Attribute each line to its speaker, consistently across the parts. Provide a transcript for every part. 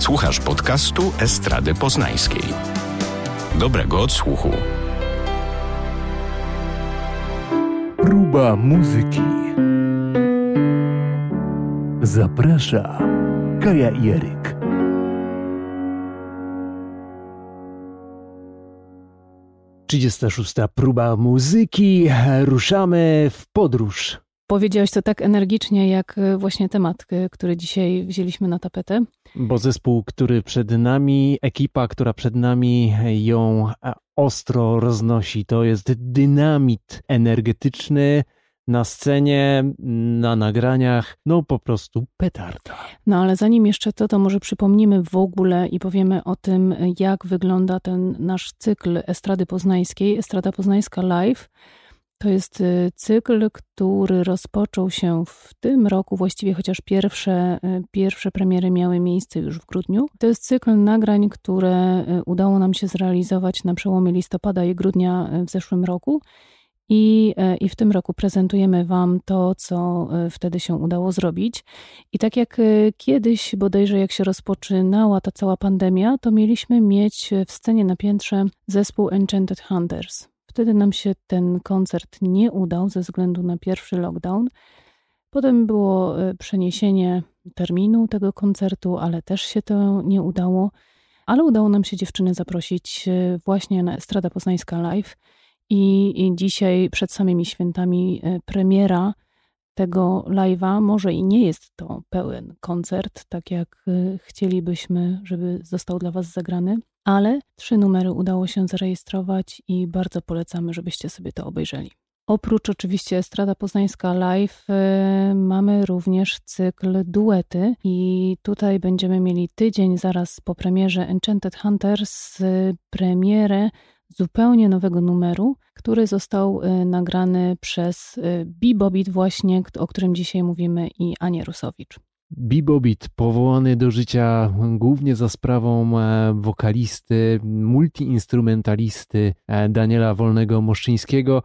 Speaker 1: Słuchasz podcastu Estrady Poznańskiej. Dobrego odsłuchu.
Speaker 2: Próba muzyki. Zaprasza Kaja Jeryk. Trzydziesta szósta próba muzyki. Ruszamy w podróż.
Speaker 3: Powiedziałeś to tak energicznie, jak e, właśnie temat, który dzisiaj wzięliśmy na tapetę.
Speaker 2: Bo zespół, który przed nami, ekipa, która przed nami ją e, ostro roznosi, to jest dynamit energetyczny, na scenie, na nagraniach, no po prostu petarda.
Speaker 3: No ale zanim jeszcze to, to może przypomnimy w ogóle i powiemy o tym, jak wygląda ten nasz cykl Estrady Poznańskiej, Estrada Poznańska Live. To jest y, cykl, który rozpoczął się w tym roku, właściwie chociaż pierwsze, y, pierwsze premiery miały miejsce już w grudniu. To jest cykl nagrań, które y, udało nam się zrealizować na przełomie listopada i grudnia w zeszłym roku. I, I w tym roku prezentujemy Wam to, co wtedy się udało zrobić. I tak jak kiedyś, bodajże jak się rozpoczynała ta cała pandemia, to mieliśmy mieć w scenie na piętrze zespół Enchanted Hunters. Wtedy nam się ten koncert nie udał ze względu na pierwszy lockdown. Potem było e, przeniesienie terminu tego koncertu, ale też się to nie udało. Ale udało nam się dziewczyny zaprosić e, właśnie na Estrada Poznańska Live. I, I dzisiaj, przed samymi świętami, e, premiera tego live'a. Może i nie jest to pełen koncert, tak jak chcielibyśmy, żeby został dla Was zagrany, ale trzy numery udało się zarejestrować i bardzo polecamy, żebyście sobie to obejrzeli. Oprócz oczywiście Estrada Poznańska Live y, mamy również cykl duety i tutaj będziemy mieli tydzień zaraz po premierze Enchanted Hunters y, premierę zupełnie nowego numeru, który został y, nagrany przez Bibobit właśnie, o którym dzisiaj mówimy i Anię Rusowicz.
Speaker 2: Bibobit, powołany do życia głównie za sprawą e, wokalisty, multiinstrumentalisty e, Daniela Wolnego-Moszczyńskiego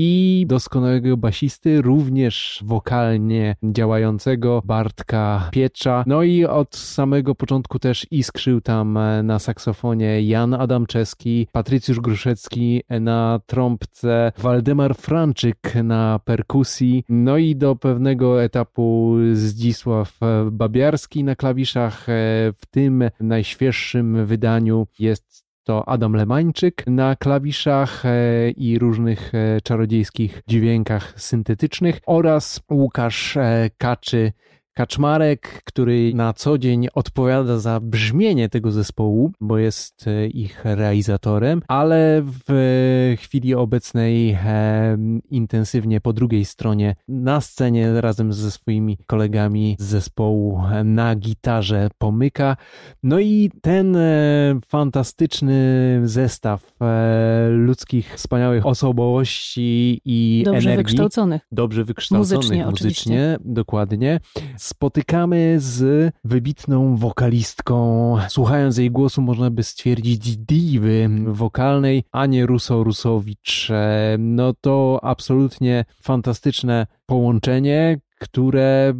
Speaker 2: i doskonałego basisty, również wokalnie działającego Bartka Piecza. No i od samego początku też iskrzył tam e, na saksofonie Jan Adamczewski, Patrycjusz Gruszecki na trąbce, Waldemar Franczyk na perkusji, no i do pewnego etapu Zdzisław Babiarski na klawiszach. E, w tym najświeższym wydaniu jest to Adam Lemańczyk na klawiszach e, i różnych e, czarodziejskich dźwiękach syntetycznych oraz Łukasz e, Kaczy Kaczmarek, który na co dzień odpowiada za brzmienie tego zespołu, bo jest e, ich realizatorem, ale w chwili obecnej e, intensywnie po drugiej stronie na scenie razem ze swoimi kolegami z zespołu na gitarze pomyka. No i ten e, fantastyczny zestaw e, ludzkich wspaniałych osobowości i
Speaker 3: dobrze
Speaker 2: energii.
Speaker 3: Wykształconych.
Speaker 2: Dobrze wykształconych. Muzycznie, muzycznie dokładnie spotykamy z wybitną wokalistką. Słuchając jej głosu, można by stwierdzić diwy wokalnej Anię Ruso-Rusowicz. No to absolutnie fantastyczne połączenie, które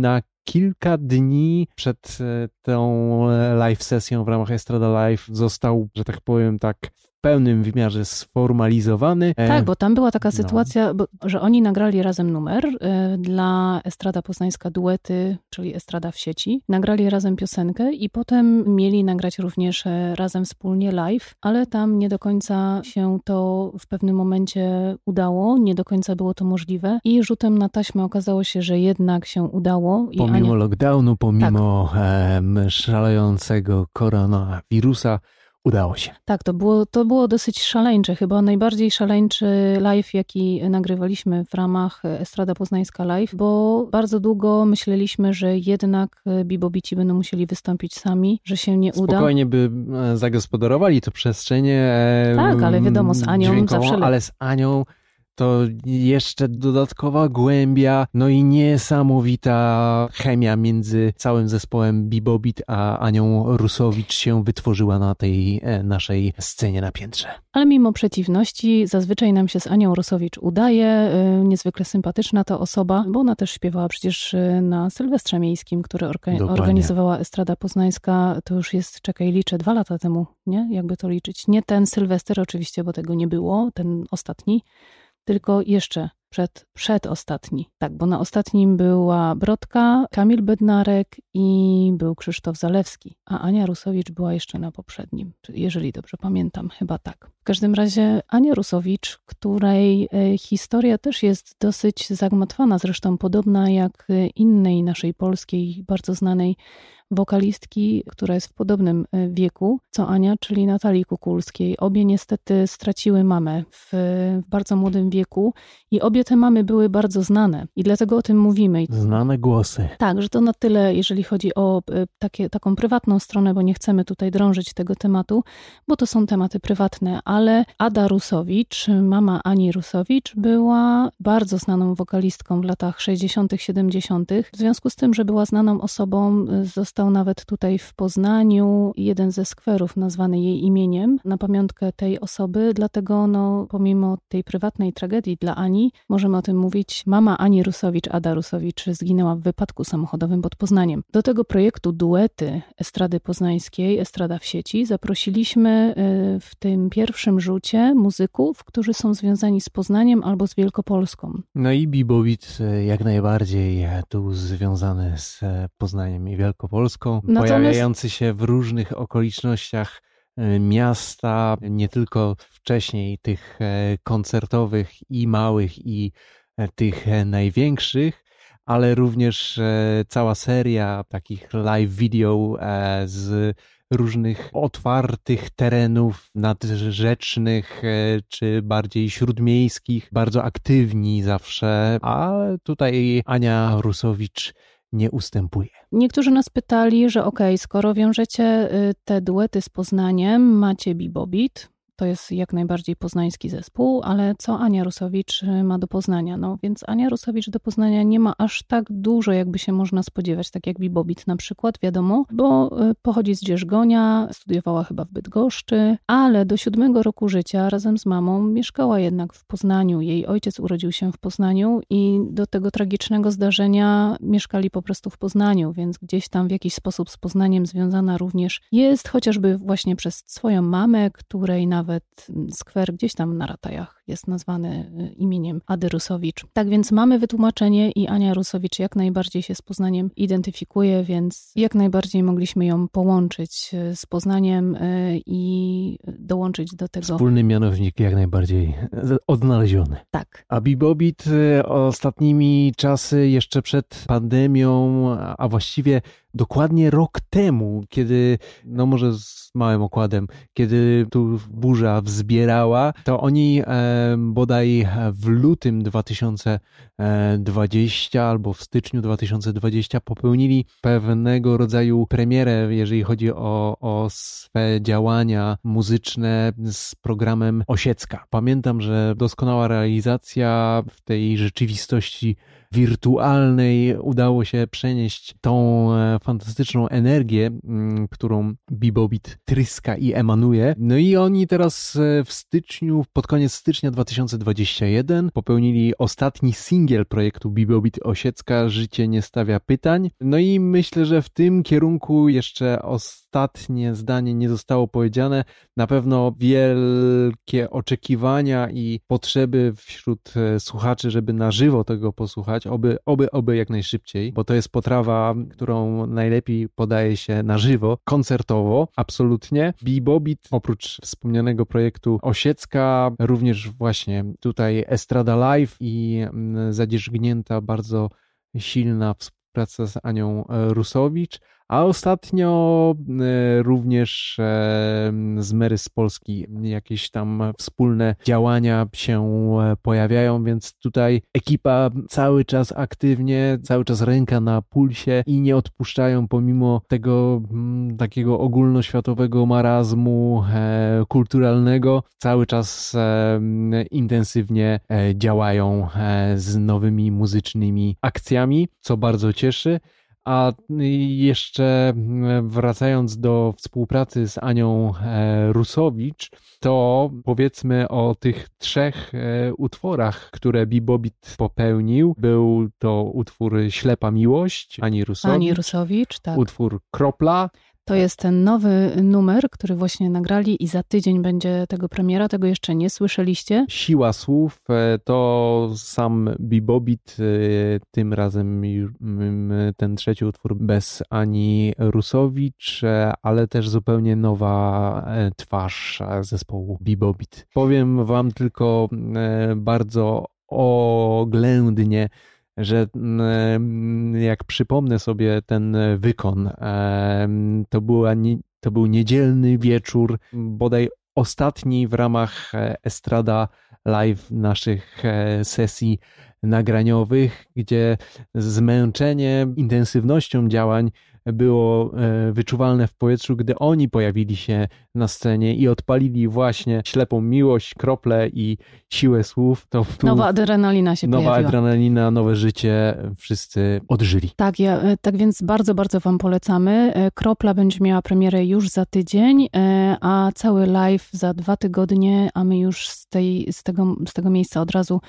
Speaker 2: na kilka dni przed e, tą live sesją w ramach Estrada Live został, że tak powiem, tak pełnym wymiarze sformalizowany.
Speaker 3: E, tak, bo tam była taka no. sytuacja, no. że oni nagrali razem numer e, dla Estrada Poznańska Duety, czyli Estrada w sieci. Nagrali razem piosenkę i potem mieli nagrać również e, razem wspólnie live, ale tam nie do końca się to w pewnym momencie udało, nie do końca było to możliwe i rzutem na taśmę okazało się, że jednak się udało.
Speaker 2: pomimo Ania... lockdownu, pomimo tak. szalejącego koronawirusa, udało się.
Speaker 3: Tak, to było, to było dosyć szaleńcze. Chyba najbardziej szaleńczy live, jaki nagrywaliśmy w ramach Estrada Poznańska Live, bo bardzo długo myśleliśmy, że jednak bibobici będą musieli wystąpić sami, że się nie uda.
Speaker 2: Spokojnie by e, zagospodarowali to przestrzenie.
Speaker 3: Tak, ale wiadomo, z Anią zawsze...
Speaker 2: Ale z Anią to jeszcze dodatkowa głębia, no i niesamowita chemia między całym zespołem Bibobit a Anią Rusowicz się wytworzyła na tej e, naszej scenie na piętrze.
Speaker 3: Ale mimo przeciwności, zazwyczaj nam się z Anią Rusowicz udaje. E, niezwykle sympatyczna to osoba, bo ona też śpiewała przecież e, na Sylwestrze Miejskim, który orga- organizowała Estrada Poznańska. To już jest, czekaj, liczę, dwa lata temu, nie? Jakby to liczyć. Nie ten Sylwester oczywiście, bo tego nie było, ten ostatni, tylko jeszcze przed, przedostatni. Tak, bo na ostatnim była Brodka, Kamil Bednarek i był Krzysztof Zalewski, a Ania Rusowicz była jeszcze na poprzednim, jeżeli dobrze pamiętam, chyba tak. W każdym razie Ania Rusowicz, której e, historia też jest dosyć zagmatwana, zresztą podobna jak innej naszej polskiej, bardzo znanej wokalistki, która jest w podobnym e, wieku co Ania, czyli Natalii Kukulskiej. Obie niestety straciły mamę w, bardzo młodym wieku i obie te mamy były bardzo znane i dlatego o tym mówimy.
Speaker 2: Znane głosy.
Speaker 3: Tak, że to na tyle, jeżeli chodzi o e, takie, taką prywatną stronę, bo nie chcemy tutaj drążyć tego tematu, bo to są tematy prywatne, ale Ada Rusowicz, mama Ani Rusowicz, była bardzo znaną wokalistką w latach 60., 70. W związku z tym, że była znaną osobą, e, został nawet tutaj w Poznaniu jeden ze skwerów nazwany jej imieniem na pamiątkę tej osoby, dlatego no, pomimo tej prywatnej tragedii dla Ani, możemy o tym mówić, mama Ani Rusowicz, Ada Rusowicz, zginęła w wypadku samochodowym pod Poznaniem. Do tego projektu duety Estrady Poznańskiej, Estrada w sieci, zaprosiliśmy y, w tym pierwszym rzucie muzyków, którzy są związani z Poznaniem albo z Wielkopolską.
Speaker 2: No i Bibowit y, jak najbardziej tu związany z Poznaniem i Wielkopolską, Natomiast... pojawiający się w różnych okolicznościach y, miasta, nie tylko wcześniej tych e, koncertowych i małych i e, tych e, największych, ale również cała seria takich live video z różnych otwartych terenów nadrzecznych czy bardziej śródmiejskich, bardzo aktywni zawsze, a tutaj Ania Rusowicz nie ustępuje.
Speaker 3: Niektórzy nas pytali, że okej, okay, skoro wiążecie y, te duety z Poznaniem, macie Bibobit, to jest jak najbardziej poznański zespół, ale co Ania Rusowicz y, ma do Poznania? No więc Ania Rusowicz do Poznania nie ma aż tak dużo, jakby się można spodziewać, tak jak Bibobit na przykład, wiadomo, bo y, pochodzi z Dzierżgonia, studiowała chyba w Bydgoszczy, ale do siódmego roku życia razem z mamą mieszkała jednak w Poznaniu. Jej ojciec urodził się w Poznaniu i do tego tragicznego zdarzenia mieszkali po prostu w Poznaniu, więc gdzieś tam w jakiś sposób z Poznaniem związana również jest, chociażby właśnie przez swoją mamę, której na nawet skwer gdzieś tam na Ratajach jest nazwany y, imieniem Ady Rusowicz. Tak więc mamy wytłumaczenie i Ania Rusowicz jak najbardziej się z Poznaniem identyfikuje, więc jak najbardziej mogliśmy ją połączyć y, z Poznaniem y, i dołączyć do tego.
Speaker 2: Wspólny mianownik jak najbardziej odnaleziony.
Speaker 3: Tak.
Speaker 2: A Bibobit ostatnimi czasy, jeszcze przed pandemią, a właściwie dokładnie rok temu, kiedy, no może z małym okładem, kiedy tu burza wzbierała, to oni e, bodaj w lutym 2020 albo w styczniu 2020 popełnili pewnego rodzaju premierę, jeżeli chodzi o, o swe działania muzyczne z programem Osiecka. Pamiętam, że doskonała realizacja w tej rzeczywistości wirtualnej udało się przenieść tą e, fantastyczną energię, którą Bibobit tryska i emanuje. No i oni teraz e, w styczniu, pod koniec stycznia 2021 popełnili ostatni singiel projektu Bibobit Osiecka Życie nie stawia pytań. No i myślę, że w tym kierunku jeszcze ostatnie zdanie nie zostało powiedziane. Na pewno wielkie oczekiwania i potrzeby wśród e, słuchaczy, żeby na żywo tego posłuchać, oby, oby, oby jak najszybciej, bo to jest potrawa, którą najlepiej podaje się na żywo, koncertowo, absolutnie. Bibobit, oprócz wspomnianego projektu Osiecka, również właśnie tutaj Estrada Live i mm, zadzierzgnięta bardzo silna współpraca z Anią e, Rusowicz, A ostatnio e, również e, z Mary z Polski jakieś tam wspólne działania się e, pojawiają, więc tutaj ekipa cały czas aktywnie, cały czas ręka na pulsie i nie odpuszczają pomimo tego mm, takiego ogólnoświatowego marazmu kulturalnego, cały czas intensywnie działają z nowymi muzycznymi akcjami, co bardzo cieszy. A jeszcze mm, wracając do współpracy z Anią e, Rusowicz, to powiedzmy o tych trzech e, utworach, które Bibobit popełnił. Był to utwór Ślepa Miłość Ani Rusowicz,
Speaker 3: Ani Rusowicz tak.
Speaker 2: utwór Kropla
Speaker 3: to jest ten nowy numer, który właśnie nagrali i za tydzień będzie tego premiera. Tego jeszcze nie słyszeliście.
Speaker 2: Siła słów e, to sam Bibobit, e, tym razem ten trzeci utwór bez Ani Rusowicz, e, ale też zupełnie nowa twarz zespołu Bibobit. Powiem wam tylko bardzo oględnie, że mm, jak przypomnę sobie ten wykon, to, była, to był niedzielny wieczór, bodaj ostatni w ramach e, Estrada Live naszych e, sesji nagraniowych, gdzie zmęczenie intensywnością działań było e, wyczuwalne w powietrzu, gdy oni pojawili się na scenie i odpalili właśnie ślepą miłość, krople i siłę słów.
Speaker 3: To nowa adrenalina się
Speaker 2: nowa
Speaker 3: pojawiła.
Speaker 2: Nowa adrenalina, nowe życie, wszyscy odżyli.
Speaker 3: Tak, ja, e, tak więc bardzo, bardzo Wam polecamy. E, Kropla będzie miała premierę już za tydzień, a cały live za dwa tygodnie, a my już z, tej, z, tego, z tego miejsca od razu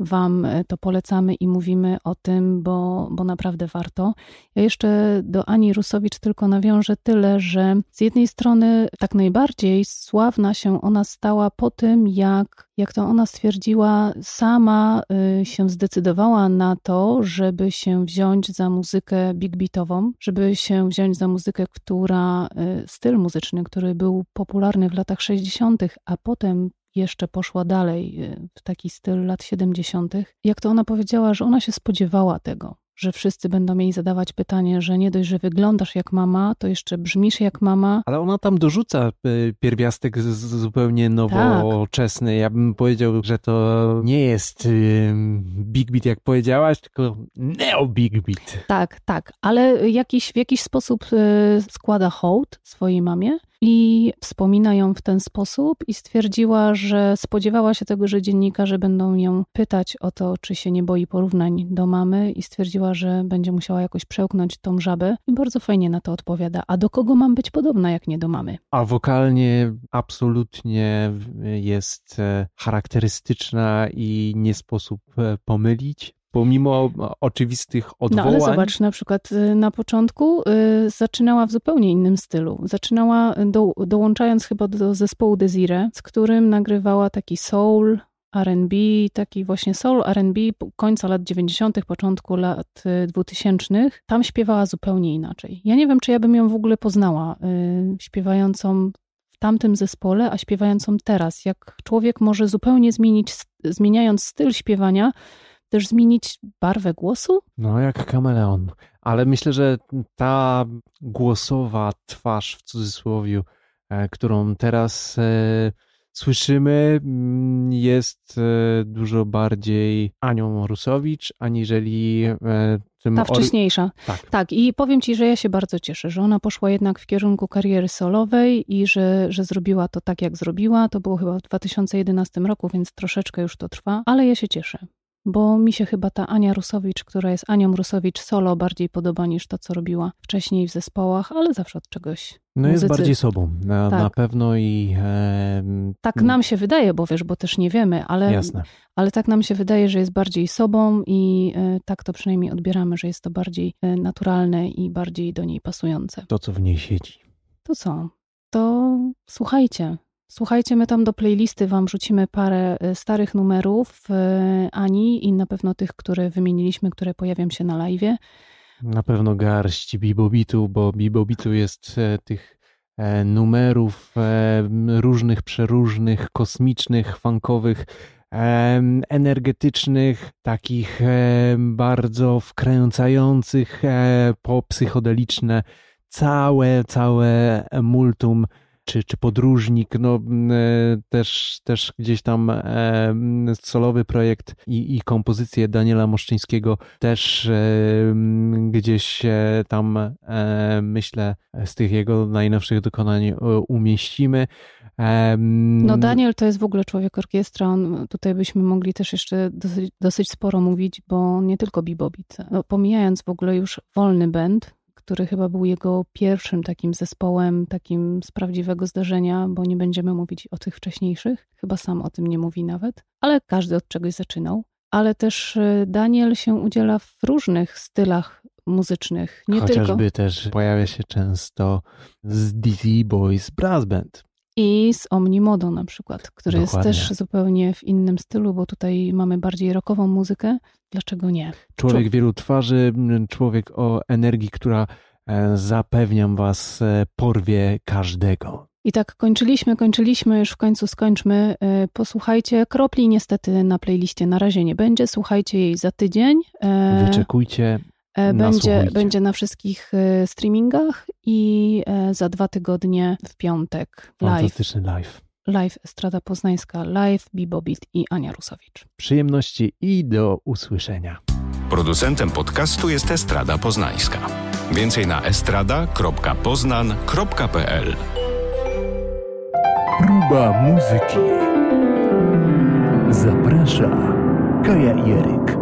Speaker 3: Wam e, to polecamy i mówimy o tym, bo, bo naprawdę warto. Ja jeszcze do Ani Rusowicz tylko nawiążę tyle, że z jednej strony tak najbardziej sławna się ona stała po tym, jak, jak to ona stwierdziła, sama y, się zdecydowała na to, żeby się wziąć za muzykę big beatową, żeby się wziąć za muzykę, która, y, styl muzyczny, który był popularny w latach 60., a potem jeszcze poszła dalej y, w taki styl lat 70., jak to ona powiedziała, że ona się spodziewała tego, że wszyscy będą jej zadawać pytanie, że nie dość, że wyglądasz jak mama, to jeszcze brzmisz jak mama.
Speaker 2: Ale ona tam dorzuca y, pierwiastek zupełnie nowoczesny. Tak. Ja bym powiedział, że to nie jest y, big beat, jak powiedziałaś, tylko neo big beat.
Speaker 3: Tak, tak, ale jakiś, w jakiś sposób składa hołd swojej mamie i wspomina ją w ten sposób i stwierdziła, że spodziewała się tego, że dziennikarze będą ją pytać o to, czy się nie boi porównań do mamy i stwierdziła, że będzie musiała jakoś przełknąć tą żabę i bardzo fajnie na to odpowiada. A do kogo mam być podobna, jak nie do mamy?
Speaker 2: A wokalnie absolutnie jest e, charakterystyczna i nie sposób e, pomylić pomimo oczywistych odwołań.
Speaker 3: No ale zobacz, na przykład y, na początku y, zaczynała w zupełnie innym stylu. Zaczynała do, dołączając chyba do zespołu Desire, z którym nagrywała taki soul, R&B, taki właśnie soul R&B końca lat 90., początku lat 2000. Y, Tam śpiewała zupełnie inaczej. Ja nie wiem, czy ja bym ją w ogóle poznała, śpiewającą w tamtym zespole, a śpiewającą teraz. Jak człowiek może zupełnie zmienić, zmieniając styl śpiewania, też zmienić barwę głosu?
Speaker 2: No, jak kameleon. Ale myślę, że ta głosowa twarz w cudzysłowie, e, którą teraz e, słyszymy, mm, jest e, dużo bardziej Anią Rusowicz, aniżeli tym
Speaker 3: Ta wcześniejsza. Tak. tak. I powiem Ci, że ja się bardzo cieszę, że ona poszła jednak w kierunku kariery solowej i że, że zrobiła to tak, jak zrobiła. To było chyba w 2011 roku, więc troszeczkę już to trwa, ale ja się cieszę bo mi się chyba ta Ania Rusowicz, która jest Anią Rusowicz solo, bardziej podoba niż to, co robiła wcześniej w zespołach, ale zawsze od czegoś.
Speaker 2: No muzycy... jest bardziej sobą, na, tak. na pewno i...
Speaker 3: E... Tak nam się wydaje, bo wiesz, bo też nie wiemy, ale,
Speaker 2: Jasne.
Speaker 3: ale tak nam się wydaje, że jest bardziej sobą i e, tak to przynajmniej odbieramy, że jest to bardziej e, naturalne i bardziej do niej pasujące.
Speaker 2: To, co w niej siedzi.
Speaker 3: To co? To słuchajcie, Słuchajcie, my tam do playlisty Wam rzucimy parę e, starych numerów e, Ani i na pewno tych, które wymieniliśmy, które pojawią się na live.
Speaker 2: Na pewno garść Bibobitu, bo Bibobitu jest e, tych numerów różnych, przeróżnych, kosmicznych, funkowych, energetycznych, takich bardzo wkręcających po psychodeliczne całe, całe multum czy, czy podróżnik, no też, też gdzieś tam solowy projekt i, i kompozycje Daniela Moszczyńskiego też gdzieś tam myślę z tych jego najnowszych dokonań umieścimy.
Speaker 3: No Daniel to jest w ogóle człowiek orkiestra, on, tutaj byśmy mogli też jeszcze dosyć, dosyć sporo mówić, bo nie tylko bebopit. No, pomijając w ogóle już wolny band, który chyba był jego pierwszym takim zespołem, takim z prawdziwego zdarzenia, bo nie będziemy mówić o tych wcześniejszych, chyba sam o tym nie mówi nawet, ale każdy od czegoś zaczynał. Ale też y, Daniel się udziela w różnych stylach muzycznych. Nie
Speaker 2: Chociażby
Speaker 3: tylko.
Speaker 2: też pojawia się często z Dizzy Boys Brass Band.
Speaker 3: I z Omnimodo na przykład, który Dokładnie. jest też zupełnie w innym stylu, bo tutaj mamy bardziej rockową muzykę. Dlaczego nie?
Speaker 2: Człowiek wielu twarzy, człowiek o energii, która e, zapewniam was e, porwie każdego.
Speaker 3: I tak kończyliśmy, kończyliśmy, już w końcu skończmy. E, posłuchajcie, kropli niestety na playliście na razie nie będzie, słuchajcie jej za tydzień.
Speaker 2: Wyczekujcie,
Speaker 3: E, będzie, będzie na wszystkich e, streamingach i e, za dwa tygodnie w piątek
Speaker 2: live. Fantastyczny live.
Speaker 3: Live Estrada Poznańska, live Bibobit i Ania Rusowicz.
Speaker 2: Przyjemności i do usłyszenia.
Speaker 1: Producentem podcastu jest Estrada Poznańska. Więcej na estrada.poznan.pl
Speaker 4: Próba muzyki. Zaprasza Kaja Jeryk.